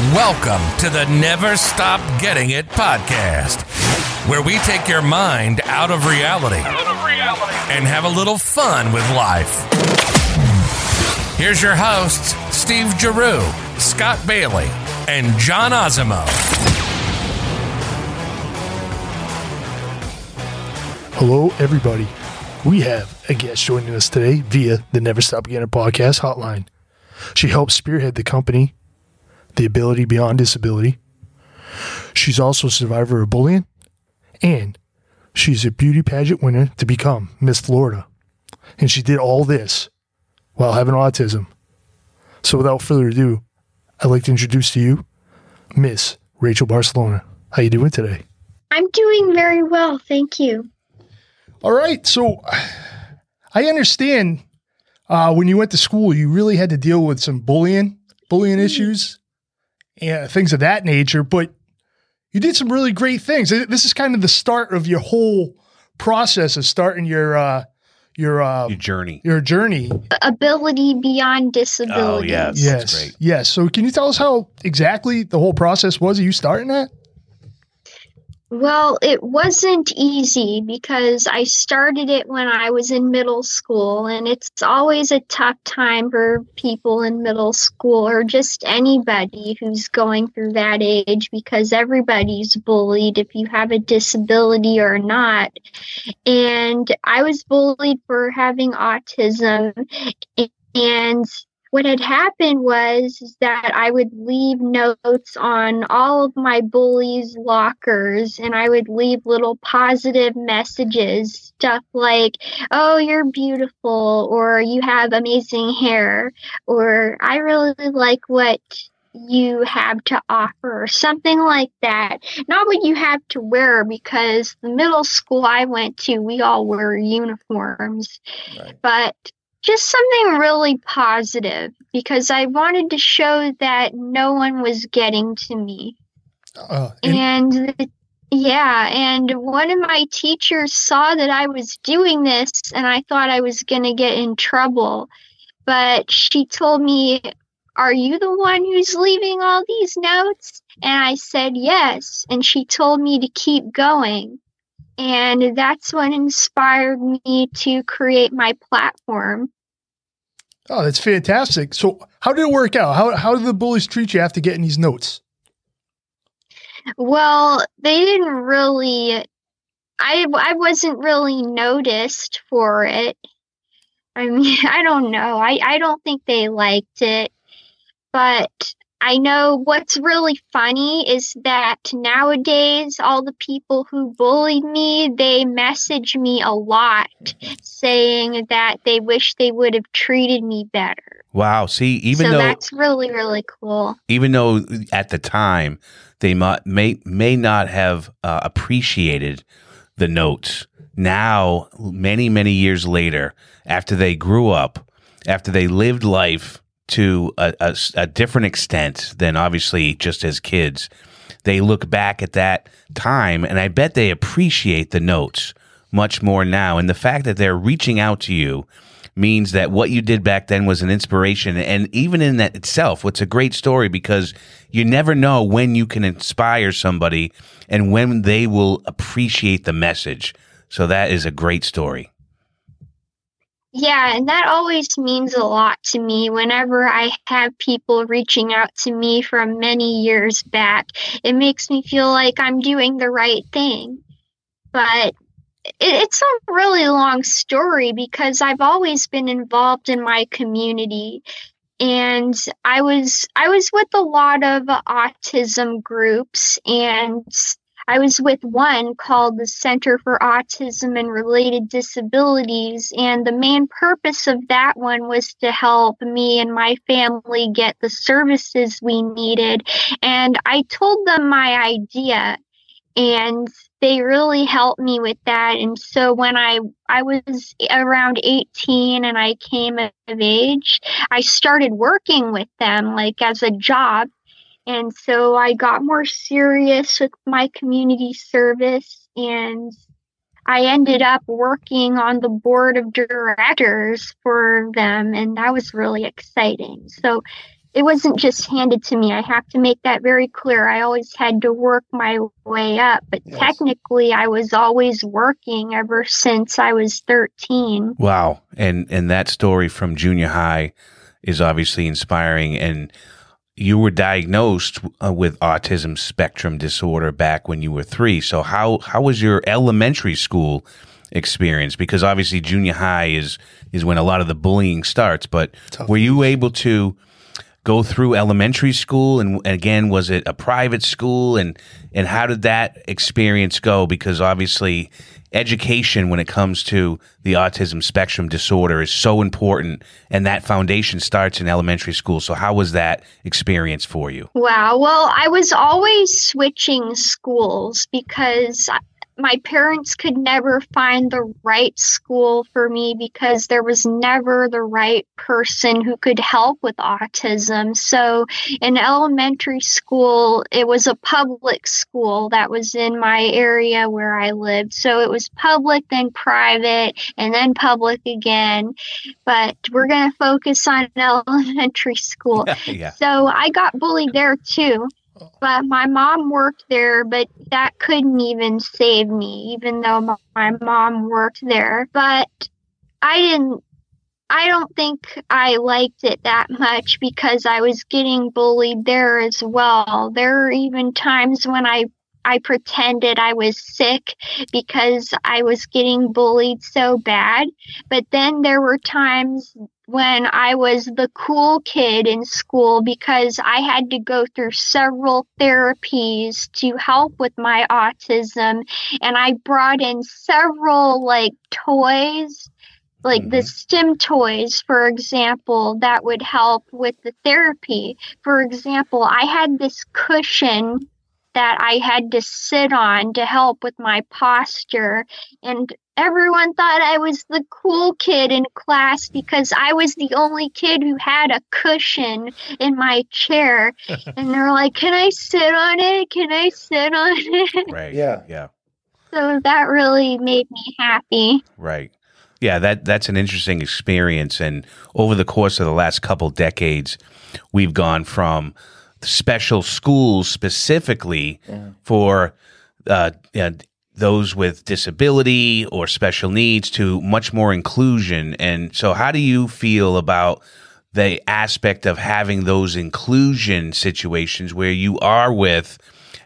Welcome to the Never Stop Getting It podcast, where we take your mind out of reality, and have a little fun with life. Here's your hosts, Steve Giroux, Scott Bailey, and John Osimo. Hello, everybody. We have a guest joining us today via the Never Stop Getting It podcast hotline. She helps spearhead the company the ability beyond disability. She's also a survivor of bullying, and she's a beauty pageant winner to become Miss Florida. And she did all this while having autism. So without further ado, I'd like to introduce to you Miss Rachel Barcellona. How you doing today? I'm doing very well, thank you. All right, so I understand uh, when you went to school, you really had to deal with some bullying, bullying issues and things of that nature. But you did some really great things. This is kind of the start of your whole process of starting your uh, your uh, your journey. Your journey. Ability beyond disability. Oh yes, yes, yes. So can you tell us how exactly the whole process was? Are you starting that? Well, it wasn't easy because I started it when I was in middle school, and it's always a tough time for people in middle school or just anybody who's going through that age because everybody's bullied if you have a disability or not. And I was bullied for having autism, and what had happened was that I would leave notes on all of my bullies' lockers and I would leave little positive messages, stuff like, oh, you're beautiful, or you have amazing hair, or I really like what you have to offer or something like that. Not what you have to wear because the middle school I went to, we all wear uniforms. Right. But just something really positive because I wanted to show that no one was getting to me. Uh, and, and yeah, and one of my teachers saw that I was doing this and I thought I was going to get in trouble. But she told me, Are you the one who's leaving all these notes? And I said, Yes. And she told me to keep going. And that's what inspired me to create my platform. Oh, that's fantastic. So, how did it work out? How, how did the bullies treat you after getting these notes? Well, they didn't really. I, I wasn't really noticed for it. I mean, I don't know. I, I don't think they liked it. But I know what's really funny is that nowadays all the people who bullied me, they message me a lot saying that they wish they would have treated me better. Wow. See, even so though that's really really cool. Even though at the time they might, may may not have uh, appreciated the notes. Now, many many years later, after they grew up, after they lived life to a, a, a, different extent than obviously just as kids. They look back at that time and I bet they appreciate the notes much more now. And the fact that they're reaching out to you means that what you did back then was an inspiration. And even in that itself, what's a great story because you never know when you can inspire somebody and when they will appreciate the message. So that is a great story. Yeah, and that always means a lot to me whenever I have people reaching out to me from many years back. It makes me feel like I'm doing the right thing. But it's a really long story because I've always been involved in my community and I was I was with a lot of autism groups and I was with one called the Center for Autism and Related Disabilities, and the main purpose of that one was to help me and my family get the services we needed. And I told them my idea, and they really helped me with that. And so when I I was around 18 and I came of age, I started working with them like as a job and so I got more serious with my community service and I ended up working on the board of directors for them and that was really exciting. So it wasn't just handed to me. I have to make that very clear. I always had to work my way up, but yes. technically I was always working ever since I was 13. Wow. And and that story from junior high is obviously inspiring and you were diagnosed uh, with autism spectrum disorder back when you were 3. So how how was your elementary school experience because obviously junior high is is when a lot of the bullying starts but Tough. were you able to go through elementary school and, again was it a private school and and how did that experience go because obviously education when it comes to the autism spectrum disorder is so important and that foundation starts in elementary school. So how was that experience for you? Wow. Well i was always switching schools because my parents could never find the right school for me because there was never the right person who could help with autism. So in elementary school, it was a public school that was in my area where I lived. So it was public, then private, and then public again. But we're going to focus on elementary school. yeah. So I got bullied there too. But my mom worked there, but that couldn't even save me, even though my mom worked there. But I didn't, I don't think I liked it that much because I was getting bullied there as well. There were even times when I I pretended I was sick because I was getting bullied so bad. But then there were times when I was the cool kid in school because I had to go through several therapies to help with my autism. And I brought in several like toys, like mm-hmm. the STEM toys, for example, that would help with the therapy. For example, I had this cushion that I had to sit on to help with my posture. And everyone thought I was the cool kid in class because I was the only kid who had a cushion in my chair. and they're like, Can I sit on it? Can I sit on it? Right. Yeah. Yeah. So that really made me happy. Right. Yeah, that that's an interesting experience and over the course of the last couple decades we've gone from special schools specifically yeah. for uh, those with disability or special needs to much more inclusion. And so, how do you feel about the aspect of having those inclusion situations where you are with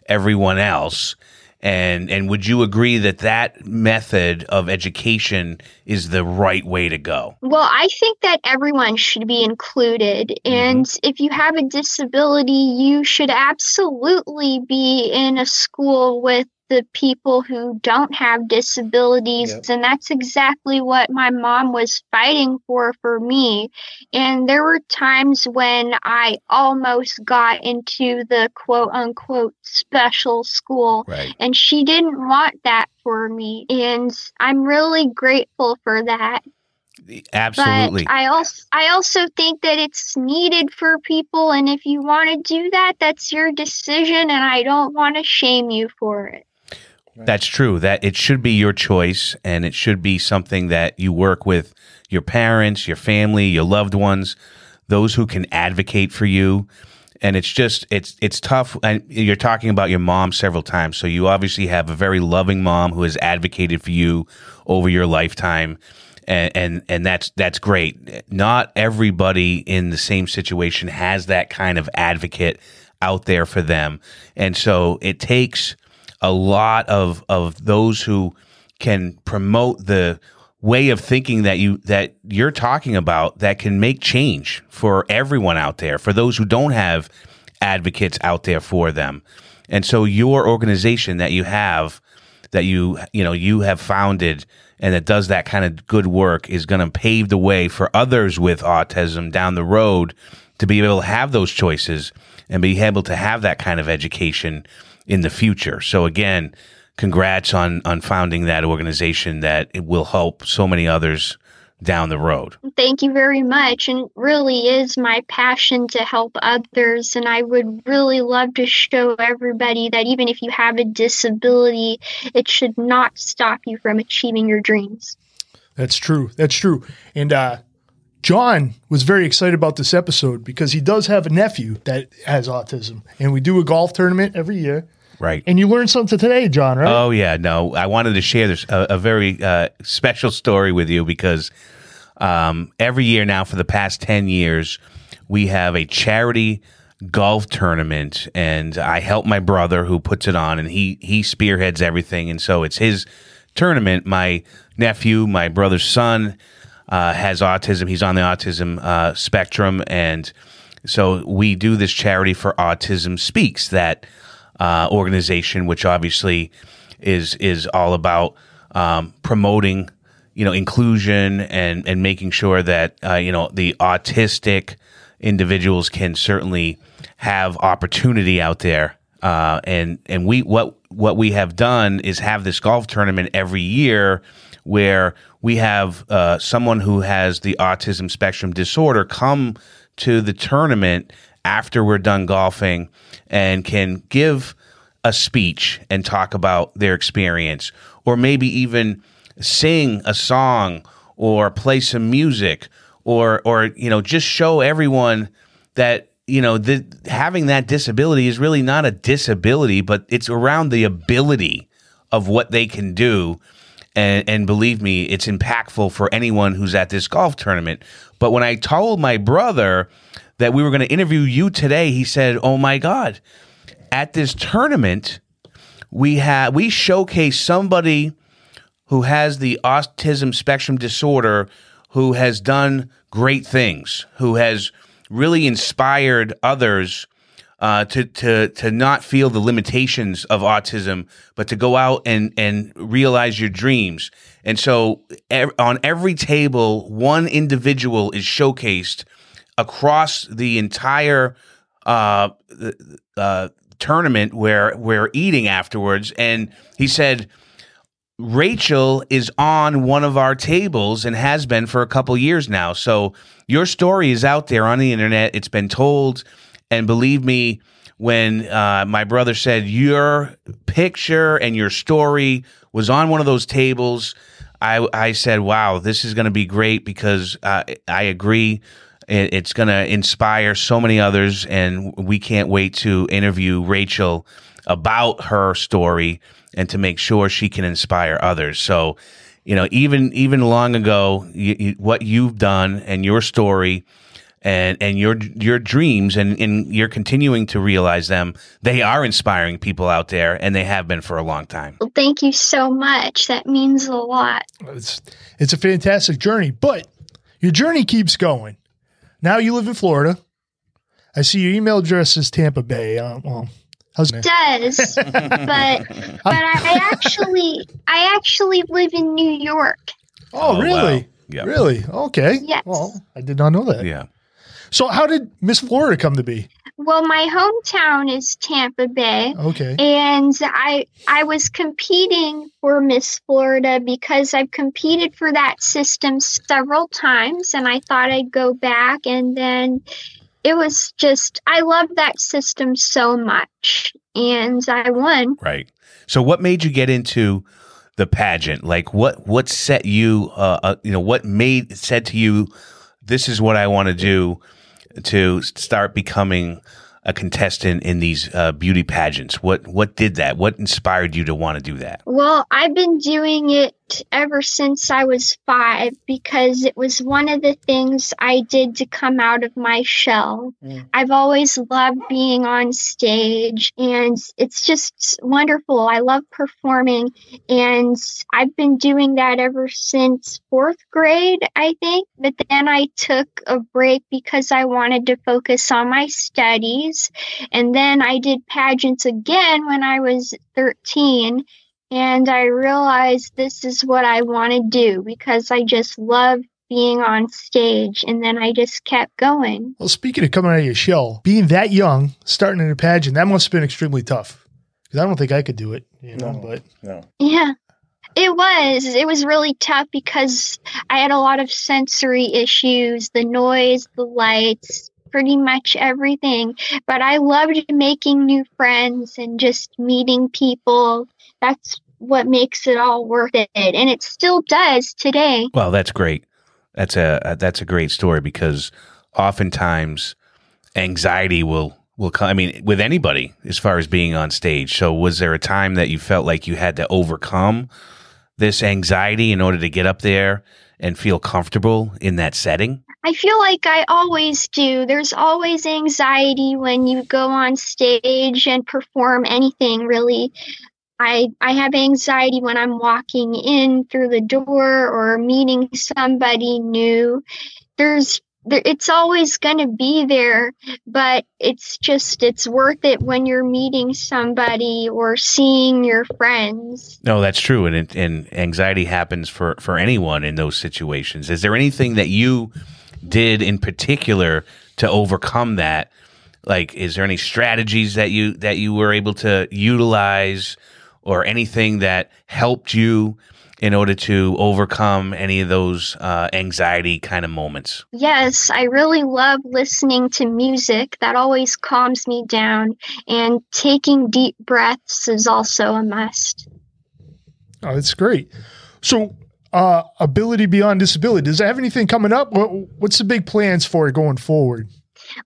everyone else? And and would you agree that that method of education is the right way to go? Well, I think that everyone should be included. Mm-hmm. And mm-hmm. if you have a disability, you should absolutely be in a school with the people who don't have disabilities yep. and that's exactly what my mom was fighting for for me and there were times when i almost got into the quote unquote special school right. and she didn't want that for me and i'm really grateful for that Absolutely. But I also I also think that it's needed for people and if you want to do that that's your decision and I don't want to shame you for it. That's true. That it should be your choice and it should be something that you work with your parents, your family, your loved ones, those who can advocate for you. And it's just it's it's tough and you're talking about your mom several times. So you obviously have a very loving mom who has advocated for you over your lifetime. And, and and that's that's great. Not everybody in the same situation has that kind of advocate out there for them. And so it takes a lot of of those who can promote the way of thinking that you that you're talking about that can make change for everyone out there for those who don't have advocates out there for them. And so your organization that you have that you you know you have founded and that does that kind of good work is going to pave the way for others with autism down the road to be able to have those choices and be able to have that kind of education in the future. So again, congrats on on founding that organization that it will help so many others down the road. Thank you very much. And really is my passion to help others. And I would really love to show everybody that even if you have a disability, it should not stop you from achieving your dreams. That's true. That's true. And uh, John was very excited about this episode because he does have a nephew that has autism, and we do a golf tournament every year. Right. And you learned something today, John, right? Oh yeah, no. I wanted to share this a, a very uh, special story with you because um, every year now for the past ten years, we have a charity golf tournament, and I help my brother who puts it on, and he he spearheads everything, and so it's his tournament. My nephew, my brother's son, uh, has autism. He's on the autism uh, spectrum, and so we do this charity for Autism Speaks that uh, organization, which obviously is is all about um, promoting you know inclusion and and making sure that uh, you know the autistic individuals can certainly have opportunity out there. Uh, and and we what what we have done is have this golf tournament every year where we have uh, someone who has the autism spectrum disorder come to the tournament after we're done golfing and can give a speech and talk about their experience or maybe even sing a song or play some music or or you know just show everyone that you know the, having that disability is really not a disability but it's around the ability of what they can do. And and believe me it's impactful for anyone who's at this golf tournament. But when i told my brother that we were going to interview you today he said oh my god at this tournament we have we showcase somebody who has the autism spectrum disorder who has done great things who has really inspired others uh, to to to not feel the limitations of autism, but to go out and and realize your dreams. And so, on every table, one individual is showcased across the entire uh, uh, tournament where we're eating afterwards. And he said. Rachel is on one of our tables and has been for a couple years now. So your story is out there on the internet. It's been told. And believe me, when uh, my brother said your picture and your story was on one of those tables, I, I said, wow, this is going to be great because uh, I agree. It, it's going to inspire so many others. And we can't wait to interview Rachel about her story and to make sure she can inspire others. So, you know, even even long ago, you, you, what you've done and your story and and your your dreams and, and you're continuing to realize them, they are inspiring people out there and they have been for a long time. Well, thank you so much. That means a lot. It's it's a fantastic journey, but your journey keeps going. Now you live in Florida. I see your email address is Tampa Bay. Uh, well, how's It does, but but I actually I actually live in New York. Oh, Oh, really? wow. Yep. Really? Okay. Yes. Well, I did not know that. Yeah. So, how did Miss Florida come to be? Well, my hometown is Tampa Bay. Okay. and I I was competing for Miss Florida because I've competed for that system several times and I thought I'd go back and then it was just I love that system so much and I won. Right. So, what made you get into the pageant? Like, what what set you? Uh, uh, you know, what made said to you, "This is what I want to do," to start becoming a contestant in these uh, beauty pageants. What what did that? What inspired you to want to do that? Well, I've been doing it ever since I was 5 because it was one of the things I did to come out of my shell. Mm. I've always loved being on stage and it's just wonderful. I love performing and I've been doing that ever since fourth grade, I think. But then I took a break because I wanted to focus on my studies. And then I did pageants again when I was 13. And I realized this is what I want to do because I just love being on stage. And then I just kept going. Well, speaking of coming out of your shell, being that young, starting in a pageant, that must have been extremely tough. Because I don't think I could do it, you know. But Yeah. It was. It was really tough because I had a lot of sensory issues, the noise, the lights, pretty much everything. But I loved making new friends and just meeting people. That's what makes it all worth it. And it still does today. Well, that's great. That's a, a that's a great story because oftentimes anxiety will will come. I mean, with anybody as far as being on stage. So, was there a time that you felt like you had to overcome this anxiety in order to get up there and feel comfortable in that setting? I feel like I always do. There's always anxiety when you go on stage and perform anything really. I I have anxiety when I'm walking in through the door or meeting somebody new. There's there, it's always going to be there, but it's just it's worth it when you're meeting somebody or seeing your friends. No, that's true, and and anxiety happens for for anyone in those situations. Is there anything that you did in particular to overcome that? Like, is there any strategies that you that you were able to utilize, or anything that helped you? in order to overcome any of those uh, anxiety kind of moments? Yes, I really love listening to music. That always calms me down. And taking deep breaths is also a must. Oh, that's great. So, uh, ability beyond disability. Does it have anything coming up? What, what's the big plans for it going forward?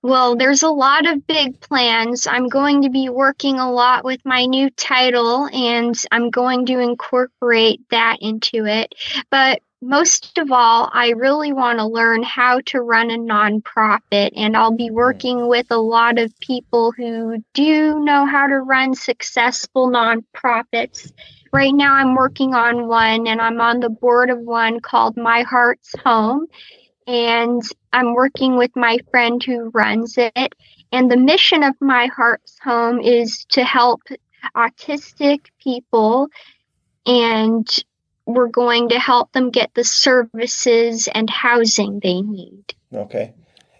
Well, there's a lot of big plans. I'm going to be working a lot with my new title and I'm going to incorporate that into it. But most of all, I really want to learn how to run a nonprofit, and I'll be working with a lot of people who do know how to run successful nonprofits. Right now, I'm working on one, and I'm on the board of one called My Heart's Home and I'm working with my friend who runs it. And the mission of My Heart's Home is to help autistic people, and we're going to help them get the services and housing they need. Okay.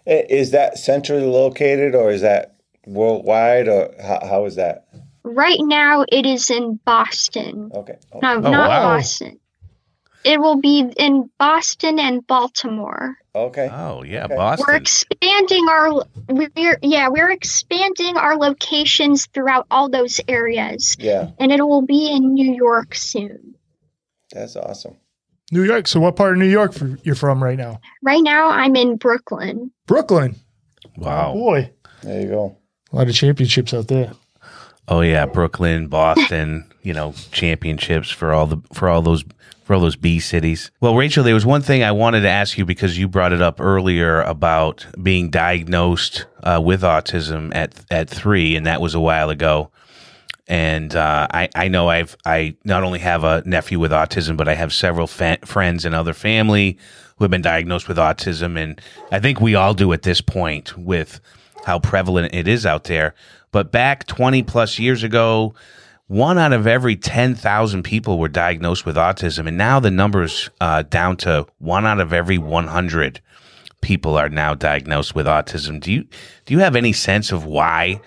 Is that centrally located or is that worldwide or how, how is that? Right now, it is in Boston. Okay. Oh. No, oh, not wow. Boston. It will be in Boston and Baltimore. Okay. Oh yeah, okay. Boston. We're expanding our we're yeah, we're expanding our locations throughout all those areas. Yeah. And it will be in New York soon. That's awesome. New York. So what part of New York are you're from right now? Right now I'm in Brooklyn. Brooklyn. Wow. Oh, boy. There you go. A lot of championships out there. Oh yeah, Brooklyn, Boston, you know, championships for all the for all those for all those B cities. Well, Rachel, there was one thing I wanted to ask you because you brought it up earlier about being diagnosed uh, with autism at at three, and that was a while ago. And uh, I I know I've I not only have a nephew with autism, but I have several fa- friends and other family who have been diagnosed with autism, and I think we all do at this point with how prevalent it is out there. But back twenty plus years ago one out of every 10,000 people were diagnosed with autism. And now the number's uh, down to one out of every 100 people are now diagnosed with autism. Do you, do you have any sense of why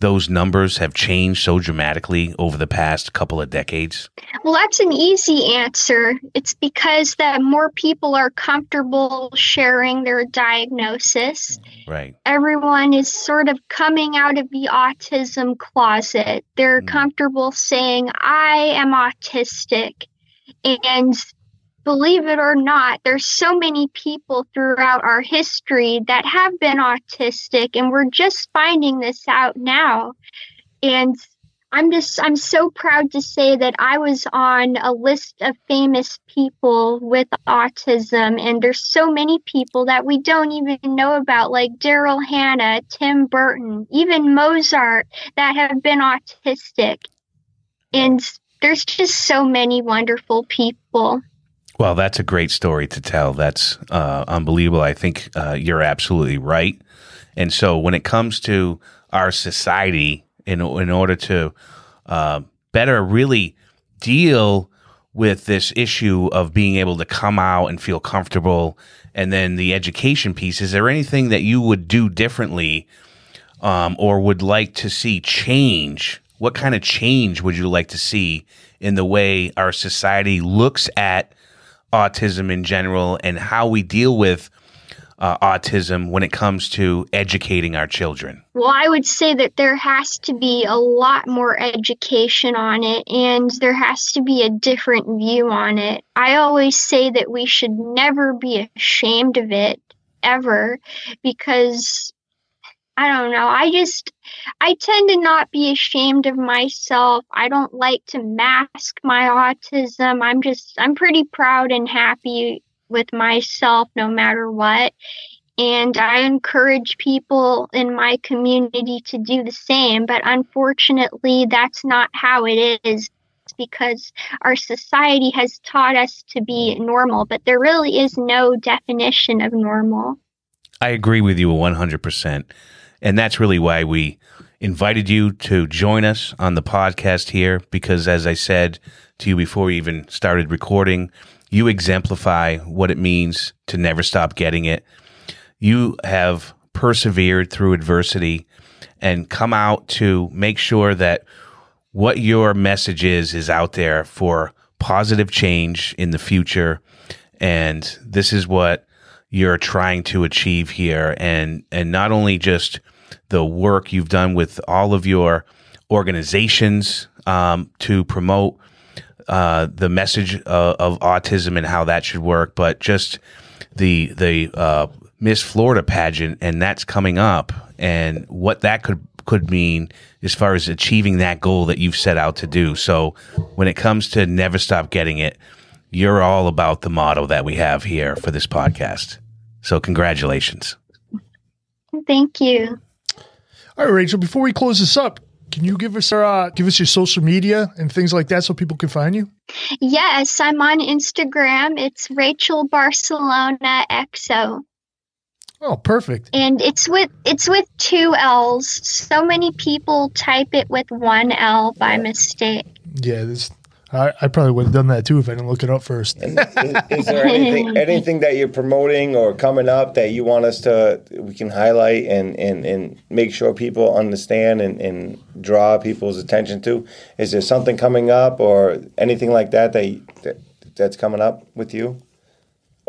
those numbers have changed so dramatically over the past couple of decades? Well, that's an easy answer. It's because that more people are comfortable sharing their diagnosis. Right. Everyone is sort of coming out of the autism closet. They're mm. comfortable saying, I am autistic. And believe it or not, there's so many people throughout our history that have been autistic, and we're just finding this out now. And I'm just, I'm so proud to say that I was on a list of famous people with autism, and there's so many people that we don't even know about, like Daryl Hannah, Tim Burton, even Mozart, that have been autistic. And there's just so many wonderful people. Well, that's a great story to tell. That's uh, unbelievable. I think uh, you're absolutely right. And so, when it comes to our society, in in order to uh, better really deal with this issue of being able to come out and feel comfortable, and then the education piece, is there anything that you would do differently, um, or would like to see change? What kind of change would you like to see in the way our society looks at autism in general and how we deal with uh, autism when it comes to educating our children? Well, I would say that there has to be a lot more education on it and there has to be a different view on it. I always say that we should never be ashamed of it ever because I don't know. I just, I tend to not be ashamed of myself. I don't like to mask my autism. I'm just, I'm pretty proud and happy with myself no matter what. And I encourage people in my community to do the same. But unfortunately, that's not how it is because our society has taught us to be normal, but there really is no definition of normal. I agree with you 100%. And that's really why we invited you to join us on the podcast here, because as I said to you before we even started recording, you exemplify what it means to never stop getting it. You have persevered through adversity and come out to make sure that what your message is is out there for positive change in the future. And this is what you're trying to achieve here. And, and not only just the work you've done with all of your organizations um, to promote uh, the message of, autism and how that should work, but just the the uh, Miss Florida pageant, and that's coming up, and what that could could mean as far as achieving that goal that you've set out to do. So, when it comes to never stop getting it, you're all about the motto that we have here for this podcast. So, congratulations. Thank you. All right, Rachel. Before we close this up, can you give us our uh, give us your social media and things like that so people can find you? Yes, I'm on Instagram. It's Rachel Barcellona XO. Oh, perfect. And it's with it's with two L's. So many people type it with one L by mistake. Yeah, this I, I probably would have done that too if I didn't look it up first. is, is, there anything anything that you're promoting or coming up that you want us to we can highlight and, and, and make sure people understand and, and draw people's attention to? Is there something coming up or anything like that that, that that's coming up with you?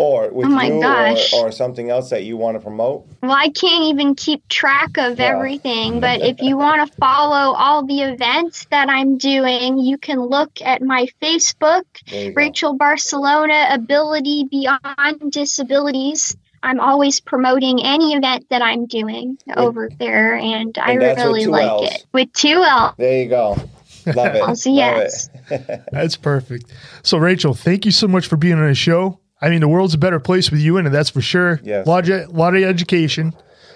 Or with oh you or, or, something else that you want to promote? Well, I can't even keep track of yeah. everything, but if you want to follow all the events that I'm doing, you can look at my Facebook, Rachel Barcellona Ability Beyond Disabilities. I'm always promoting any event that I'm doing over there, and, and I really like L's. it. With two L. There you go. Love it. Also, yes. It. That's perfect. So, Rachel, thank you so much for being on the show. I mean, the world's a better place with you in it, that's for sure. Yes. A lot of, lot of education,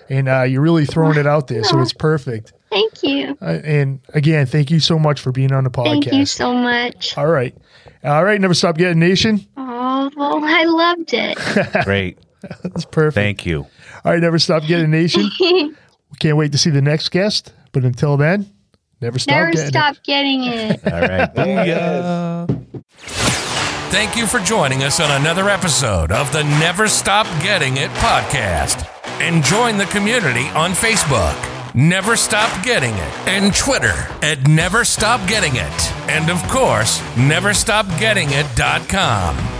and uh, you're really throwing it out there, so it's perfect. Thank you. Uh, and again, thank you so much for being on the podcast. Thank you so much. All right. All right. Never Stop Getting Nation. Oh, well, I loved it. Great. That's perfect. Thank you. All right. Never Stop Getting Nation. we can't wait to see the next guest. But until then, never stop never getting stop it. getting it. All right. Booyah. Thank you for joining us on another episode of the Never Stop Getting It podcast. And join the community on Facebook, Never Stop Getting It, and Twitter at Never Stop Getting It. And of course, NeverStopGettingIt.com.